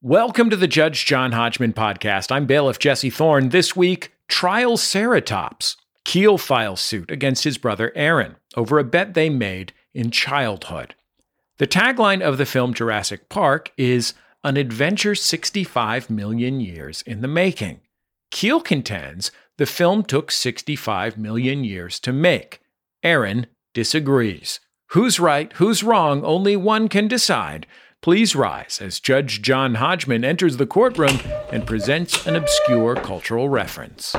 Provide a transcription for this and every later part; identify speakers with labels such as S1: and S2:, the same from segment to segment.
S1: Welcome to the Judge John Hodgman podcast. I'm bailiff Jesse Thorne. This week, trial Ceratops. Keel files suit against his brother Aaron over a bet they made in childhood. The tagline of the film Jurassic Park is an adventure 65 million years in the making. Keel contends the film took 65 million years to make. Aaron disagrees. Who's right, who's wrong, only one can decide. Please rise as Judge John Hodgman enters the courtroom and presents an obscure cultural reference.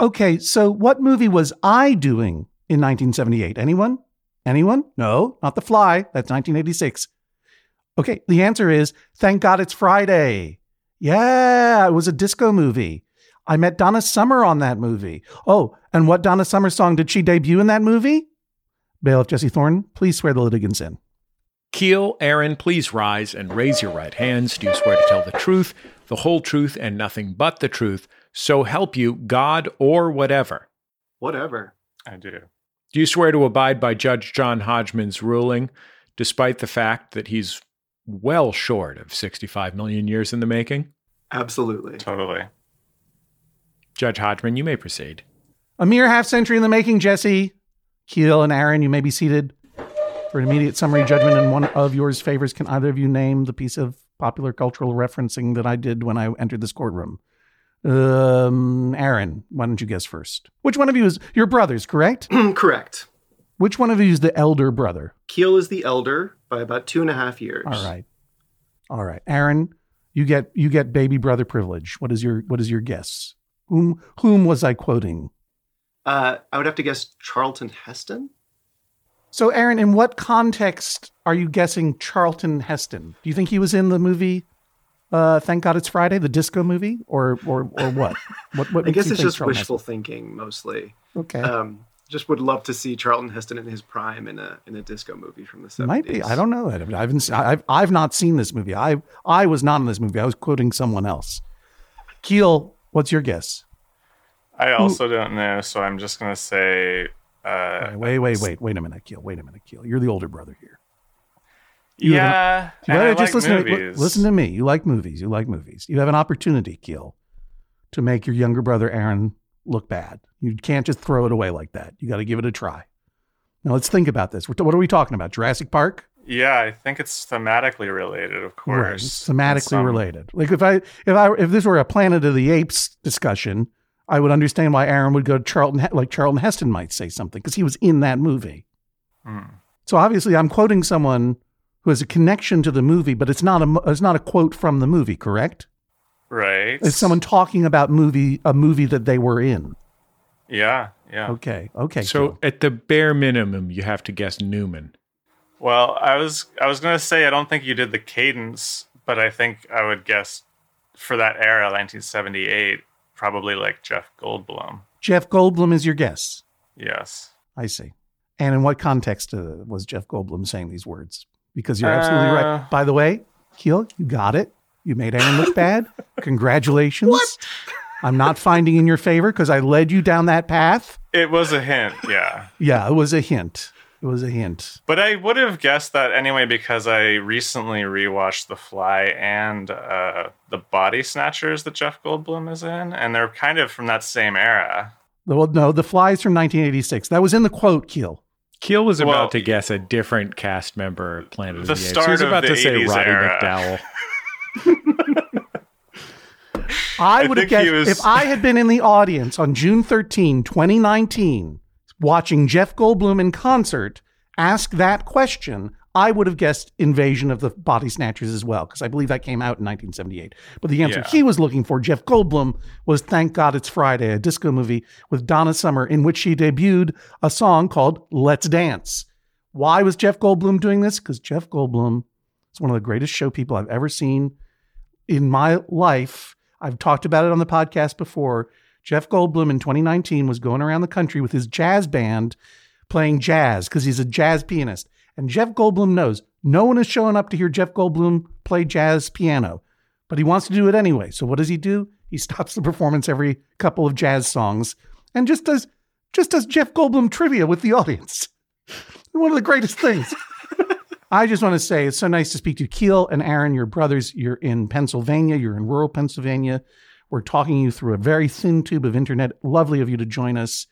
S2: Okay, so what movie was I doing in 1978? Anyone? Anyone? No, not The Fly. That's 1986. Okay, the answer is Thank God It's Friday. Yeah, it was a disco movie. I met Donna Summer on that movie. Oh, and what Donna Summer song did she debut in that movie? Bailiff Jesse Thorne, please swear the litigants in.
S1: Keel, Aaron, please rise and raise your right hands. Do you swear to tell the truth, the whole truth, and nothing but the truth? So help you God or whatever.
S3: Whatever.
S4: I do.
S1: Do you swear to abide by Judge John Hodgman's ruling, despite the fact that he's well short of 65 million years in the making?
S3: Absolutely.
S4: Totally.
S1: Judge Hodgman, you may proceed.
S2: A mere half century in the making, Jesse. Keel and Aaron, you may be seated for an immediate summary judgment. And one of yours favors, can either of you name the piece of popular cultural referencing that I did when I entered this courtroom? Um, Aaron, why don't you guess first? Which one of you is your brothers, correct?
S3: Correct.
S2: Which one of you is the elder brother?
S3: Keel is the elder by about two and a half years.
S2: All right. All right. Aaron, you get you get baby brother privilege. What is your what is your guess? Whom whom was I quoting?
S3: Uh, I would have to guess Charlton Heston.
S2: So, Aaron, in what context are you guessing Charlton Heston? Do you think he was in the movie uh, Thank God It's Friday, the disco movie, or or or what? What, what
S3: I guess it's just
S2: Charlton
S3: wishful thinking mostly.
S2: Okay,
S3: Um, just would love to see Charlton Heston in his prime in a in a disco movie from the seventies.
S2: might be. I don't know that. I, mean, I haven't. I've I've not seen this movie. I I was not in this movie. I was quoting someone else. Keel, what's your guess?
S4: I also don't know, so I'm just gonna say. Uh,
S2: right, wait, wait, wait, wait a minute, Keel. Wait a minute, Keel. You're the older brother here. You
S4: yeah,
S2: You gotta
S4: I
S2: just
S4: like
S2: listen. To, listen to me. You like movies. You like movies. You have an opportunity, Keel, to make your younger brother Aaron look bad. You can't just throw it away like that. You got to give it a try. Now let's think about this. What what are we talking about? Jurassic Park?
S4: Yeah, I think it's thematically related, of course. In
S2: thematically
S4: some-
S2: related. Like if I if I if this were a Planet of the Apes discussion, I would understand why Aaron would go to Charlton like Charlton Heston might say something because he was in that movie.
S4: Hmm.
S2: So obviously, I'm quoting someone who has a connection to the movie, but it's not a it's not a quote from the movie, correct?
S4: Right.
S2: It's someone talking about movie a movie that they were in.
S4: Yeah, yeah.
S2: Okay, okay.
S1: So,
S2: Keel.
S1: at the bare minimum, you have to guess Newman.
S4: Well, I was I was gonna say I don't think you did the cadence, but I think I would guess for that era, 1978, probably like Jeff Goldblum.
S2: Jeff Goldblum is your guess.
S4: Yes.
S2: I see. And in what context uh, was Jeff Goldblum saying these words? Because you're absolutely
S4: Uh,
S2: right. By the way, Keel, you got it. You made Aaron look bad. Congratulations. What? I'm not finding in your favor because I led you down that path.
S4: It was a hint, yeah.
S2: Yeah, it was a hint. It was a hint.
S4: But I would have guessed that anyway because I recently rewatched The Fly and uh, The Body Snatchers that Jeff Goldblum is in, and they're kind of from that same era.
S2: Well, no, The Flies from 1986. That was in the quote, Keel.
S1: Keel was about
S4: Well,
S1: to guess a different cast member of Planet of
S4: the
S1: the Apes.
S4: start
S1: He was about to say Roddy
S4: era.
S1: McDowall.
S2: I
S4: I
S2: would have guessed
S4: was-
S2: if I had been in the audience on June 13, 2019, watching Jeff Goldblum in concert ask that question, I would have guessed Invasion of the Body Snatchers as well, because I believe that came out in 1978. But the answer
S4: Yeah.
S2: he was looking for, Jeff Goldblum, was Thank God It's Friday, a disco movie with Donna Summer, in which she debuted a song called Last Dance. Why was Jeff Goldblum doing this? Because Jeff Goldblum is one of the greatest show people I've ever seen in my life. I've talked about it on the podcast before. Jeff Goldblum in 2019 was going around the country with his jazz band playing jazz because he's a jazz pianist. And Jeff Goldblum knows no one is showing up to hear Jeff Goldblum play jazz piano, but he wants to do it anyway. So what does he do? He stops the performance every couple of jazz songs and just does just does Jeff Goldblum trivia with the audience. One of the greatest things. I just want to say it's so nice to speak to. Keel and Aaron, your brothers. You're in Pennsylvania. You're in rural Pennsylvania. We're talking you through a very thin tube of internet. Lovely of you to join us.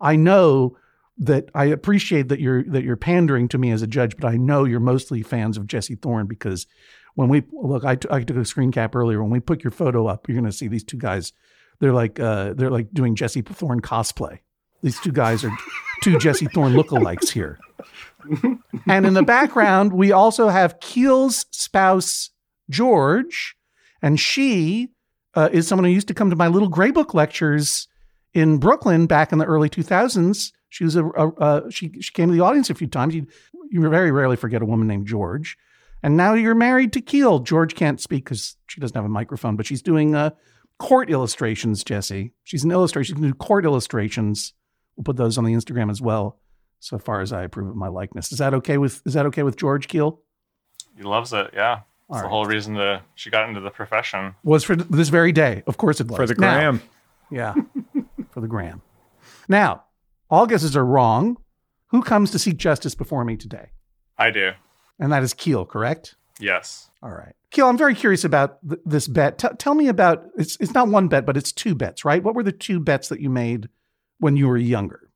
S2: I know that I appreciate that you're that you're pandering to me as a judge, but I know you're mostly fans of Jesse Thorne because when we look, I, t- I took a screen cap earlier. When we put your photo up, you're going to see these two guys. They're like uh, they're like doing Jesse Thorne cosplay. These two guys are two Jesse Thorne lookalikes here. and in the background, we also have Keel's spouse George, and she uh, is someone who used to come to my little gray book lectures in Brooklyn back in the early 2000s. She was a, a she she came to the audience a few times. You you very rarely forget a woman named George. And now you're married to Keel. George can't speak because she doesn't have a microphone, but she's doing uh, court illustrations, Jesse. She's an illustrator. She can do court illustrations. We'll put those on the Instagram as well, so far as I approve of my likeness. Is that okay with is that okay with George Keel?
S4: He loves it. Yeah.
S2: All
S4: That's the
S2: right.
S4: whole reason to she got into the profession.
S2: Was for this very day. Of course it was.
S1: For the
S2: Now-
S1: gram.
S2: Yeah, for the gram. Now, all guesses are wrong. Who comes to seek justice before me today?
S4: I do.
S2: And that is Keel, correct?
S4: Yes.
S2: All right. Keel, I'm very curious about th- this bet. T- tell me about it's it's not one bet, but it's two bets, right? What were the two bets that you made when you were younger?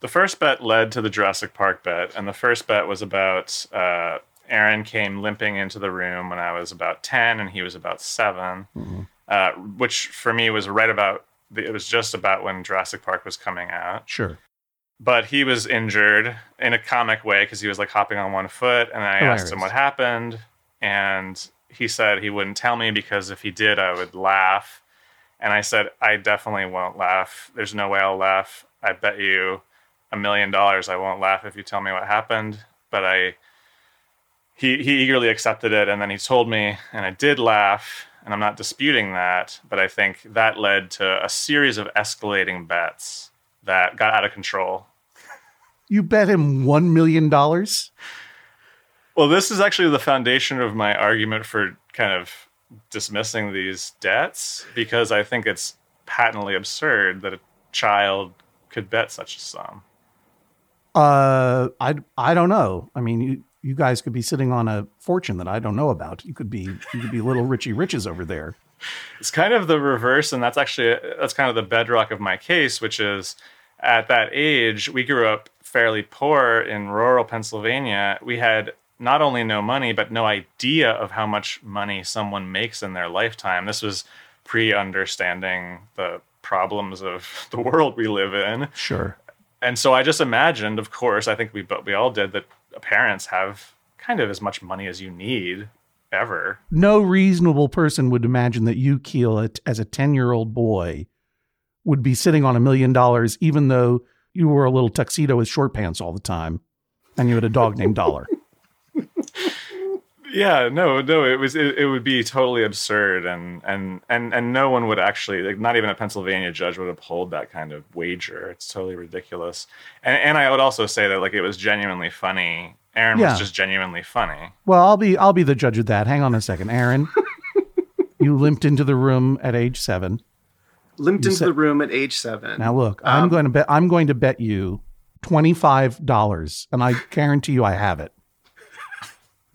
S4: The first bet led to the Jurassic Park bet, and the first bet was about uh, Aaron came limping into the room when I was about ten, and he was about 7 uh, which for me was right about. The, it was just about when Jurassic Park was coming out,
S2: Sure.
S4: but he was injured in a comic way because he was like hopping on one foot, and I asked him what happened, and he said he wouldn't tell me because if he did, I would laugh. And I said, I definitely won't laugh. There's no way I'll laugh. I bet you a million dollars I won't laugh if you tell me what happened. But I, he, he eagerly accepted it. And then he told me, and I did laugh. And I'm not disputing that. But I think that led to a series of escalating bets that got out of control.
S2: You bet him one million dollars.
S4: Well, this is actually the foundation of my argument for kind of dismissing these debts because I think it's patently absurd that a child could bet such a sum.
S2: Uh, I I don't know. I mean, you guys could be sitting on a fortune that I don't know about. You could be you could be little Richie Riches over there.
S4: It's kind of the reverse, and that's actually that's kind of the bedrock of my case, which is at that age we grew up fairly poor in rural Pennsylvania. We had not only no money, but no idea of how much money someone makes in their lifetime. This was pre-understanding the problems of the world we live in.
S2: Sure.
S4: And so I just imagined, of course, I think we but we all did that. Parents have kind of as much money as you need ever.
S2: No reasonable person would imagine that you, Keel, as a ten year old boy, would be sitting on a million dollars, even though you were a little tuxedo with short pants all the time, and you had a dog named Dollar.
S4: Yeah, no, no, it was it, it would be totally absurd, and and and and no one would actually, like, not even a Pennsylvania judge would uphold that kind of wager. It's totally ridiculous. And and I would also say that like it was genuinely funny. Aaron
S2: Yeah.
S4: was just genuinely funny.
S2: Well, I'll be I'll be the judge of that. Hang on a second, Aaron. you limped into the room at age seven.
S3: Limped
S2: You
S3: into
S2: said-
S3: the room at age seven.
S2: Now look, I'm
S3: Um,
S2: going to bet I'm going to bet you twenty five dollars, and I guarantee you I have it.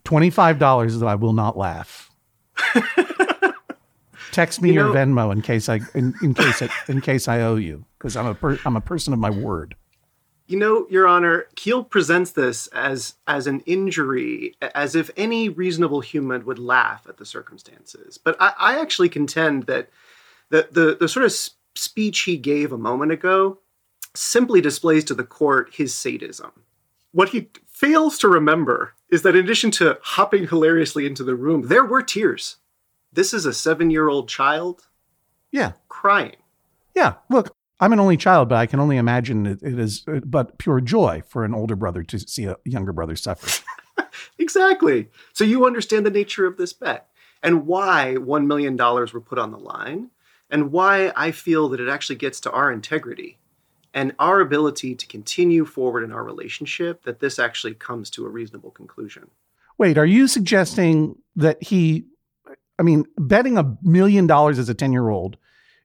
S2: Twenty five dollars that I will not laugh. Text me
S3: You
S2: your
S3: know-
S2: Venmo in case I in, in case I, in case I owe you because I'm a per, I'm a person of my word.
S3: You know, Your Honor, Keel presents this as as an injury, as if any reasonable human would laugh at the circumstances. But I, I actually contend that the, the the sort of speech he gave a moment ago simply displays to the court his sadism. What he fails to remember is that in addition to hopping hilariously into the room, there were tears. This is a seven-year-old child
S2: Yeah,
S3: crying.
S2: yeah. Look, I'm an only child, but I can only imagine it, it is uh, but pure joy for an older brother to see a younger brother suffer.
S3: Exactly. So you understand the nature of this bet and why $1 million were put on the line and why I feel that it actually gets to our integrity and our ability to continue forward in our relationship, that this actually comes to a reasonable conclusion.
S2: Wait, are you suggesting that he, I mean, betting a million dollars as a 10 year old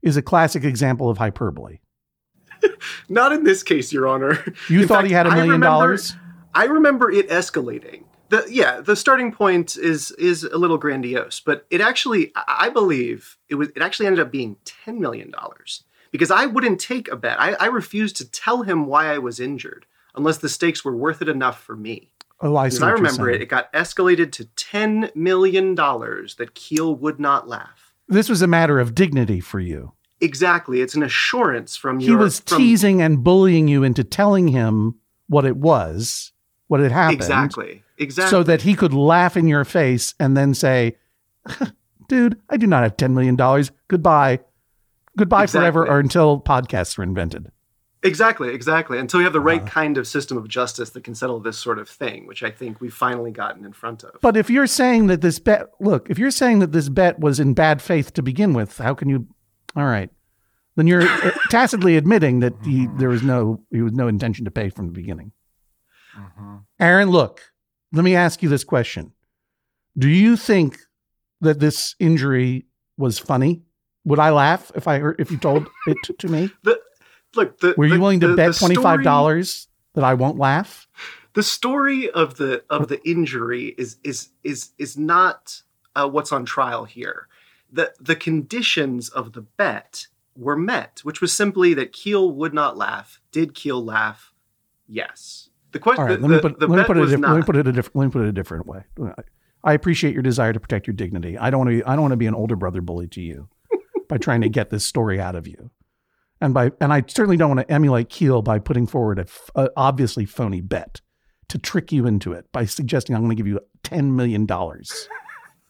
S2: is a classic example of hyperbole?
S3: Not in this case, Your Honor.
S2: You
S3: In
S2: thought
S3: fact,
S2: he had a million
S3: remember-
S2: dollars?
S3: I remember it escalating the yeah the starting point is is a little grandiose but it actually i believe it was it actually ended up being 10 million dollars because i wouldn't take a bet I, I refused to tell him why i was injured unless the stakes were worth it enough for me
S2: Oh, I see.
S3: i remember it it got escalated to 10 million dollars that keel would not laugh
S2: This was a matter of dignity for you.
S3: exactly it's an assurance from you.
S2: He
S3: your
S2: was
S3: from,
S2: teasing and bullying you into telling him what it was, what had happened.
S3: exactly exactly
S2: So that he could laugh in your face and then say, dude, I do not have $10 million. Goodbye. Goodbye forever or until podcasts are invented.
S3: Exactly, exactly. Until you have the right
S2: Uh-huh.
S3: kind of system of justice that can settle this sort of thing, which I think we've finally gotten in front of.
S2: But if you're saying that this bet, look, if you're saying that this bet was in bad faith to begin with, how can you? All right, then you're uh, tacitly admitting that he, there was no, he was no intention to pay from the beginning. Aaron, look, let me ask you this question: Do you think that this injury was funny? Would I laugh if I heard if you told it to, to me?
S3: the, look, the,
S2: Were you
S3: the-
S2: willing to bet twenty five dollars that I won't laugh?
S3: The story of the of the injury is is is is not uh, what's on trial here. The the conditions of the bet were met, which was simply that Keel would not laugh. Did Keel laugh? Yes. The question.
S2: Right,
S3: the,
S2: let me put
S3: the
S2: let me
S3: bet
S2: put it a
S3: was
S2: diff- let me put it a different let me put it a different way. I appreciate your desire to protect your dignity. I don't want to be, I don't want to be an older brother bully to you by trying to get this story out of you. And by and I certainly don't want to emulate Keel by putting forward a, f- a obviously phony bet to trick you into it by suggesting I'm going to give you 10 million dollars.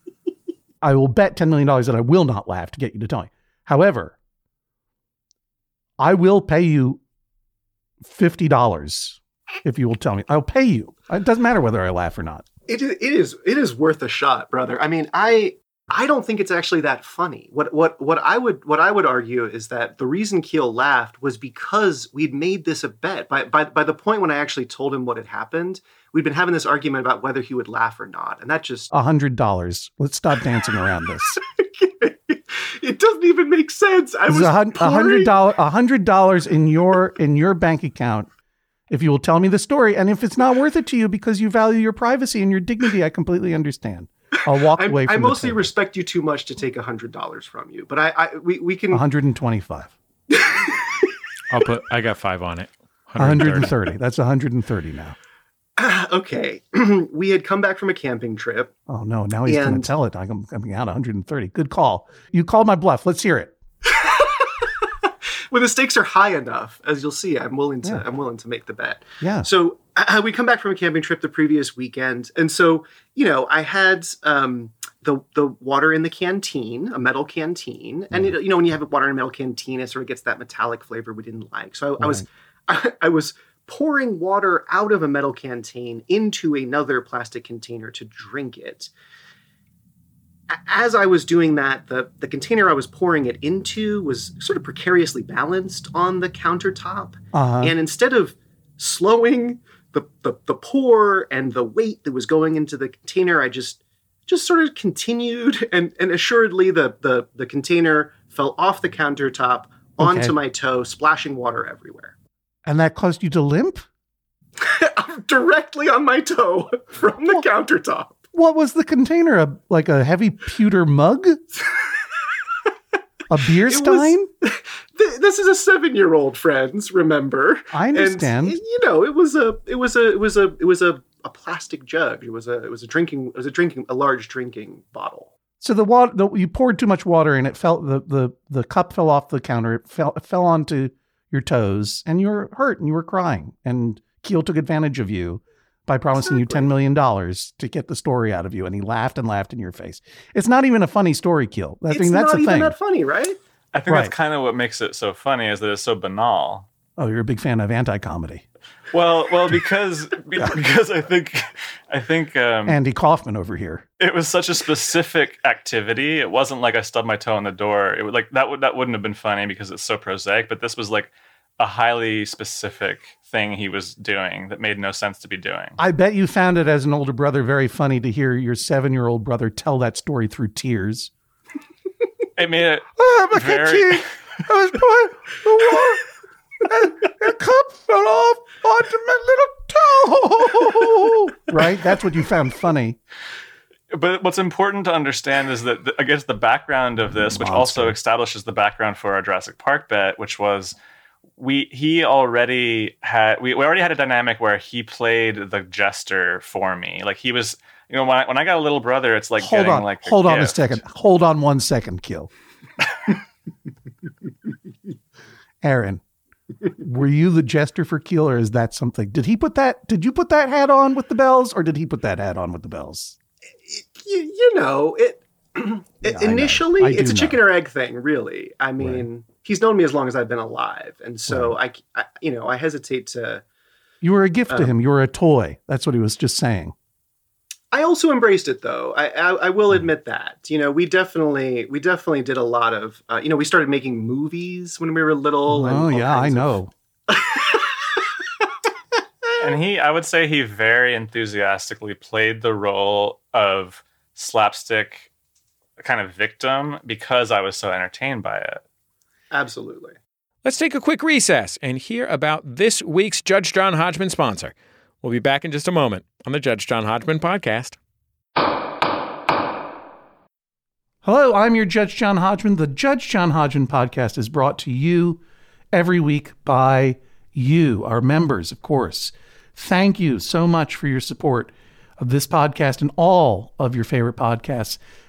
S2: I will bet 10 million dollars that I will not laugh to get you to tell me. However, I will pay you $50 if you will tell me. I'll pay you. It doesn't matter whether I laugh or not.
S3: It is, it is it is worth a shot, brother. I mean, I I don't think it's actually that funny. What what what I would what I would argue is that the reason Keel laughed was because we'd made this a bet. By by by the point when I actually told him what had happened, we'd been having this argument about whether he would laugh or not, and that just
S2: A hundred dollars. Let's stop dancing around this.
S3: it doesn't even make sense. I
S2: This
S3: was
S2: a hun- a
S3: pouring-
S2: hundred dollar a hundred dollars in your in your bank account if you will tell me the story. And if it's not worth it to you because you value your privacy and your dignity, I completely understand. I'll walk away from
S3: I
S2: the
S3: mostly
S2: table.
S3: respect you too much to take a hundred dollars from you, but I, I we, we can
S2: 125.
S1: I'll put. I got five on it.
S2: 130. That's 130 now.
S3: okay. we had come back from a camping trip.
S2: Oh no, now he's going to tell it. I'm coming out 130. Good call. You called my bluff. Let's hear it.
S3: When the stakes are high enough, as you'll see, I'm willing to
S2: Yeah.
S3: I'm willing to make the bet.
S2: Yeah.
S3: So uh, we come back from a camping trip the previous weekend, and so you know I had um, the the water in the canteen, a metal canteen, and it, you know when you have a water in a metal canteen, it sort of gets that metallic flavor we didn't like. So I, I was I, I was pouring water out of a metal canteen into another plastic container to drink it. As I was doing that, the, the container I was pouring it into was sort of precariously balanced on the countertop.
S2: Uh-huh.
S3: And instead of slowing the, the, the pour and the weight that was going into the container, I just just sort of continued and, and assuredly the, the, the container fell off the countertop onto
S2: Okay.
S3: my toe, splashing water everywhere.
S2: and that caused you to limp?
S3: Directly on my toe from the countertop.
S2: What was the container? A like a heavy pewter mug? a beer
S3: was-
S2: stein?
S3: Th- This is a seven-year-old, friends. Remember?
S2: I understand.
S3: And you know, it was a, it was a, it was a, it was a, a plastic jug. It was a, it was a drinking, it was a drinking, a large drinking bottle.
S2: So the water, the, you poured too much water and it fell. The, the the cup fell off the counter. It fell it fell onto your toes, and you were hurt and you were crying. And Keel took advantage of you by promising you ten million dollars to get the story out of you, and he laughed and laughed in your face. It's not even a funny story, Keel. I
S3: it's
S2: mean, that's
S3: not
S2: the
S3: even
S2: thing.
S3: that funny, right?
S4: I think
S2: Right.
S4: that's kind of what makes it so funny is that it's so banal.
S2: oh, you're a big fan of anti-comedy.
S4: Well, well, because be- because I think I think um,
S2: Andy Kaufman over here.
S4: it was such a specific activity. It wasn't like I stubbed my toe in the door. It would like that would that wouldn't have been funny because it's so prosaic. But this was like a highly specific thing he was doing that made no sense to be doing.
S2: I bet you found it as an older brother very funny to hear your seven-year-old brother tell that story through tears.
S4: It made it
S2: Oh, my
S4: Very-
S2: kitchen. I was pouring the water. And the cup fell off onto my little toe. right? That's what you found funny.
S4: But what's important to understand is that, the, I guess, the background of this, which also establishes the background for our Jurassic Park bet, which was we he already had we, we already had a dynamic where he played the jester for me. Like he was, you know, when I, when I got a little brother, it's like
S2: hold
S4: getting
S2: on,
S4: like
S2: hold on a second. Hold on one second, Keel. Aaron, were you the jester for Keel, or is that something? Did he put that? Did you put that hat on with the bells, or did he put that hat on with the bells?
S3: you, you know it, it
S2: I know.
S3: initially
S2: I do
S3: it's a chicken
S2: know.
S3: or egg thing really i mean he's known me as long as i've been alive and so I, I you know i hesitate to
S2: You were a gift to
S3: Um,
S2: him. You were a toy. That's what he was just saying.
S3: i also embraced it though i i, I
S2: Hmm.
S3: will admit that you know we definitely we definitely did a lot of uh, you know we started making movies when we were little
S2: Oh
S3: all
S2: yeah, I
S3: kinds of-
S2: know.
S4: and he i would say he very enthusiastically played the role of slapstick kind of victim because i was so entertained by it
S3: absolutely
S1: Let's take a quick recess and hear about this week's Judge John Hodgman sponsor. We'll be back in just a moment on the Judge John Hodgman podcast.
S2: Hello, I'm your Judge John Hodgman. The Judge John Hodgman podcast is brought to you every week by you, our members, of course. Thank you so much for your support of this podcast and all of your favorite podcasts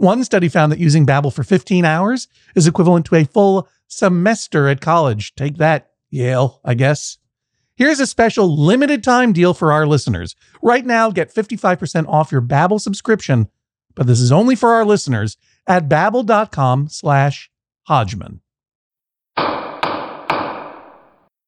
S2: One study found that using Babbel for 15 hours is equivalent to a full semester at college. Take that, Yale, I guess. Here's a special limited time deal for our listeners. Right now, get 55% off your Babbel subscription, but this is only for our listeners at babbel.com slash Hodgman.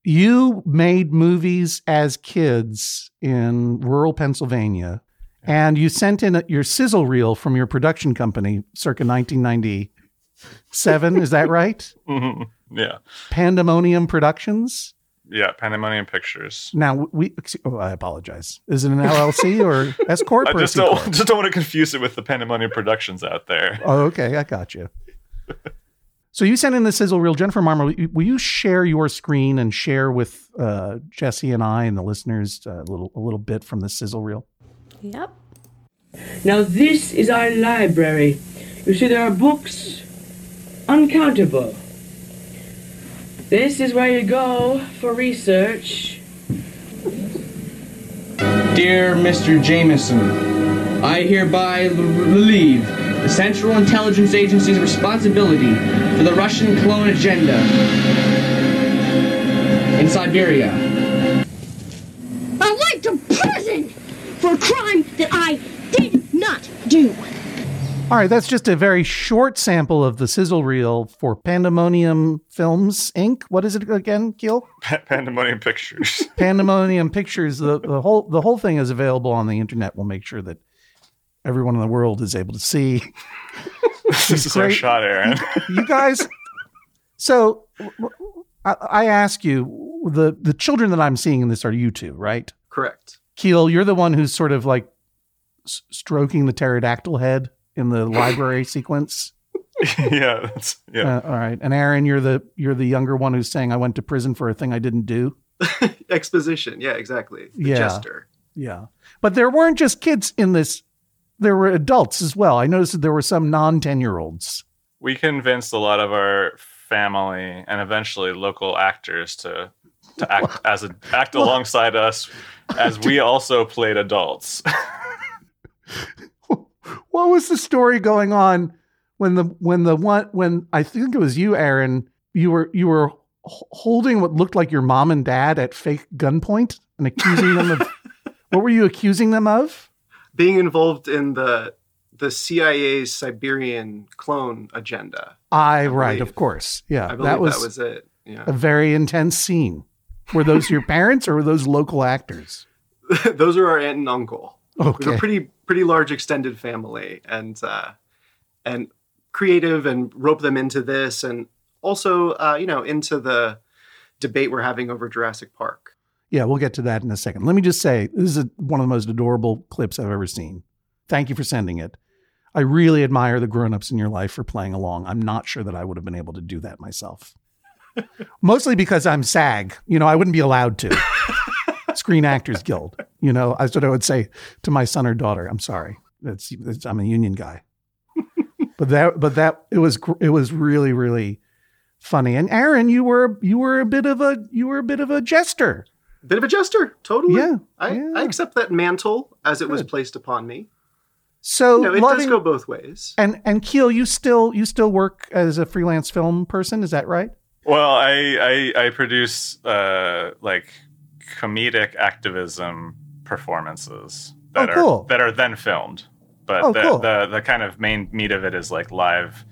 S2: You made movies as kids in rural Pennsylvania, and you sent in your sizzle reel from your production company circa 1997. is that right?
S4: Mhm. yeah.
S2: Pandemonium Productions.
S4: Yeah, Pandemonium Pictures.
S2: Now we. Oh, I apologize. Is it an LLC or S corp?
S4: I just don't just don't want to confuse it with the Pandemonium Productions out there.
S2: Oh, okay. I got you. so you sent in the sizzle reel. Jennifer Marmor, will you, share your screen and share with uh, Jesse and I and the listeners uh, a little a little bit from the sizzle reel?
S5: Yep.
S6: Now, this is our library. You see, there are books uncountable. This is where you go for research.
S7: Dear Mr. Jameson, I hereby relieve the Central Intelligence Agency's responsibility for the Russian clone agenda in Siberia.
S8: I went to prison for a crime that I did not do.
S2: All right, that's just a very short sample of the sizzle reel for Pandemonium Films Inc. What is it again, Keel?
S4: Pandemonium Pictures.
S2: Pandemonium Pictures. The, the whole the whole thing is available on the internet. We'll make sure that everyone in the world is able to see.
S4: this is our
S2: great.
S4: shot, Aaron.
S2: you guys. So I, I ask you, the the children that I'm seeing in this are you two, right?
S3: Correct.
S2: Keel, you're the one who's sort of like s- stroking the pterodactyl head in the library sequence.
S4: yeah, that's yeah.
S2: Uh, all right, and Aaron, you're the you're the younger one who's saying I went to prison for a thing I didn't do.
S3: Exposition. Yeah, exactly. The
S2: Yeah.
S3: jester.
S2: Yeah, but there weren't just kids in this. There were adults as well. I noticed that there were some non ten year olds.
S4: we convinced a lot of our family and eventually local actors to to act as a act alongside us as we also played adults.
S2: What was the story going on when the when the one when I think it was you, Aaron, you were you were holding what looked like your mom and dad at fake gunpoint and accusing them of what were you accusing them of?
S3: Being involved in the the CIA's Siberian clone agenda.
S2: I right,
S3: believe-
S2: of course, yeah,
S3: I believe
S2: that was,
S3: that was it. Yeah.
S2: a very intense scene. Were those your parents or were those local actors?
S3: Those are our aunt and uncle. We have
S2: Okay,
S3: a pretty pretty large extended family and uh and creative and rope them into this and also uh, you know, into the debate we're having over Jurassic Park.
S2: yeah, we'll get to that in a second. Let me just say this is a, one of the most adorable clips I've ever seen. Thank you for sending it. I really admire the grown-ups in your life for playing along. I'm not sure that I would have been able to do that myself. Mostly because I'm SAG. You know, I wouldn't be allowed to. Screen Actors Guild. You know, that's what I would say to my son or daughter. I'm sorry. It's, it's I'm a union guy. but that but that it was it was really really funny. And Aaron, you were you were a bit of a you were a bit of a jester.
S3: Bit of a jester, totally.
S2: Yeah,
S3: I,
S2: yeah.
S3: I accept that mantle as it was placed upon me.
S2: So
S3: No, it
S2: loving,
S3: does go both ways.
S2: and and Keel, you still you still work as a freelance film person, is that right?
S4: well, I I, I produce uh, like comedic activism performances that
S2: Oh, cool.
S4: are that are then filmed. But
S2: Oh,
S4: the,
S2: cool.
S4: the the kind of main meat of it is like live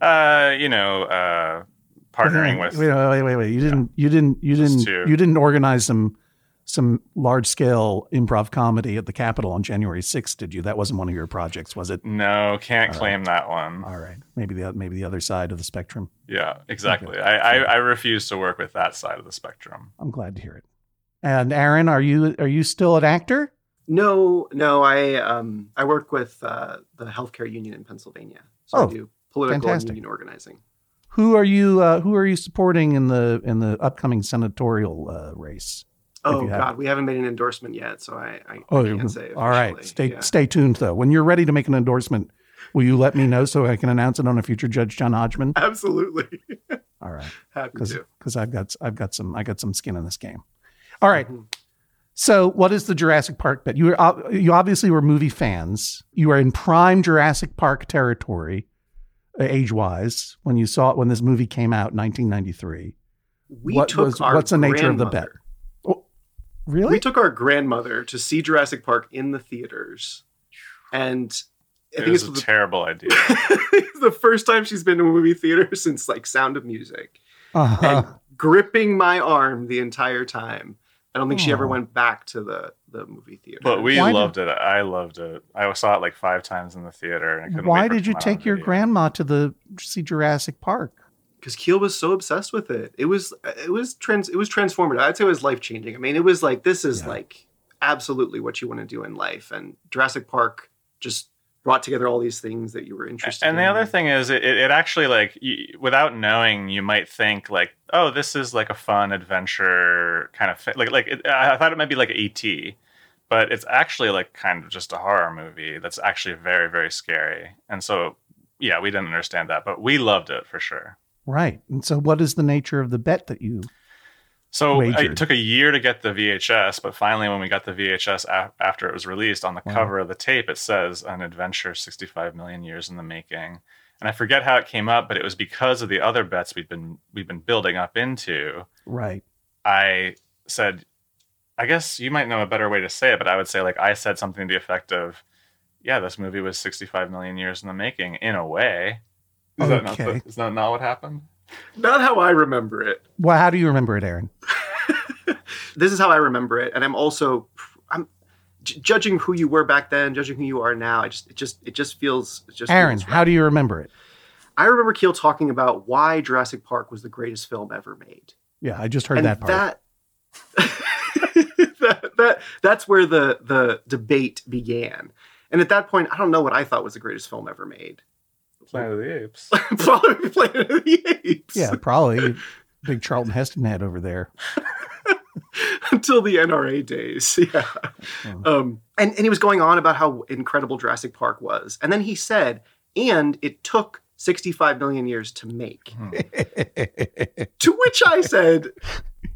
S4: uh, you know, uh partnering with
S2: wait, wait, wait, wait, wait. You didn't you didn't you didn't
S4: two.
S2: you didn't organize some some large scale improv comedy at the Capitol on January 6th, did you? That wasn't one of your projects, was it?
S4: No, can't claim that one.
S2: All right. Maybe the maybe the other side of the spectrum.
S4: Yeah, exactly. I, I, I refuse to work with that side of the spectrum.
S2: I'm glad to hear it. And Aaron, are you are you still an actor?
S3: No, no, I um I work with uh, the healthcare union in Pennsylvania. So
S2: Oh,
S3: I do political
S2: fantastic.
S3: and union organizing.
S2: Who are you uh, who are you supporting in the in the upcoming senatorial uh, race?
S3: Oh God, we haven't made an endorsement yet, so I, I,
S2: Oh,
S3: can't say.
S2: all right. Stay
S3: Yeah.
S2: stay tuned though. When you're ready to make an endorsement, will you let me know so I can announce it on a future Judge John Hodgman?
S3: Absolutely,
S2: All right,
S3: happy to.
S2: because I've got I've got some I got some skin in this game. All right.
S3: Mhm.
S2: So, what is the Jurassic Park bet? You were you obviously were movie fans. You are in prime Jurassic Park territory, age wise, when you saw it when this movie came out, in 1993.
S3: We
S2: What
S3: took
S2: was-
S3: our
S2: what's the nature of the bet?
S3: grandmother-
S2: Really?
S3: We took our grandmother to see Jurassic Park in the theaters, and I
S4: It
S3: think
S4: was
S3: it's
S4: a
S3: the,
S4: terrible idea.
S3: it's the first time she's been to a movie theater since like Sound of Music,
S2: uh-huh.
S3: and gripping my arm the entire time. I don't think she ever went back to the the movie theater.
S4: But we
S2: Why did-
S4: loved it. I loved it. I saw it like five times in the theater. And I couldn't wait
S2: Why
S4: for it
S2: did
S4: to
S2: you
S4: come out on
S2: take your
S4: video.
S2: grandma to the see Jurassic Park?
S3: because Keel was so obsessed with it. It was it was trans it was transformative. I'd say it was life changing. I mean, it was like this is
S2: Yeah.
S3: like absolutely what you want to do in life, and Jurassic Park just brought together all these things that you were interested. In.
S4: And the other thing is it, it actually like you, without knowing you might think like oh this is like a fun adventure kind of thing like like it, i thought it might be like et but it's actually like kind of just a horror movie that's actually very very scary and so yeah we didn't understand that but we loved it for sure
S2: Right. And so, what is the nature of the bet that you?
S4: So
S2: Wagered.
S4: it took a year to get the vhs but finally when we got the vhs after it was released on the
S2: Wow.
S4: cover of the tape it says an adventure 65 million years in the making and i forget how it came up but it was because of the other bets we've been we've been building up into
S2: Right.
S4: i said i guess you might know a better way to say it but i would say like i said something to the effect of yeah this movie was 65 million years in the making in a way is, that, not, is that not what happened
S3: not how I remember it.
S2: Well, how do you remember it, Aaron?
S3: This is how I remember it, and I'm also I'm j- judging who you were back then, judging who you are now. I just it just it just feels it just
S2: Aaron,
S3: feels
S2: how do you remember it?
S3: I remember Keel talking about why Jurassic Park was the greatest film ever made.
S2: Yeah, I just heard
S3: and
S2: that part.
S3: That, that that that's where the the debate began. And at that point, I don't know what I thought was the greatest film ever made.
S4: Planet of the apes
S3: Probably Planet of the Apes.
S2: yeah, probably big Charlton Heston had over there.
S3: until the NRA days. Yeah.
S2: Hmm.
S3: Um, and, and he was going on about how incredible Jurassic Park was. And then he said, and it took 65 million years to make.
S2: Hmm.
S3: to which I said,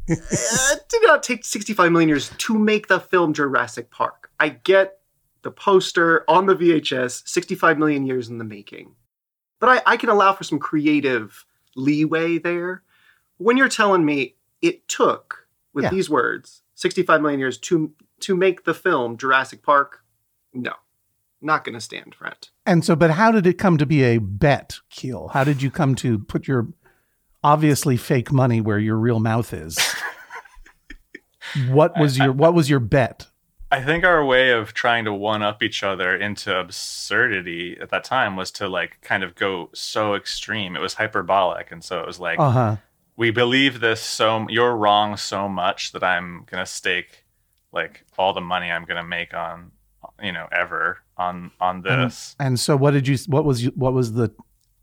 S3: it did not take 65 million years to make the film Jurassic Park. I get the poster on the VHS, 65 million years in the making. But I, I can allow for some creative leeway there. When you're telling me it took, with
S2: Yeah.
S3: these words, 65 million years to to make the film Jurassic Park, no. Not going to stand, friend.
S2: And so, but how did it come to be a bet, Keel? How did you come to put your obviously fake money where your real mouth is? what was your what was your bet?
S4: I think our way of trying to one up each other into absurdity at that time was to like kind of go so extreme. It was hyperbolic. And so it was like,
S2: Uh huh.
S4: we believe this so you're wrong so much that I'm going to stake like all the money I'm going to make on, you know, ever on, on this.
S2: And so, what did you? What was you? What was the?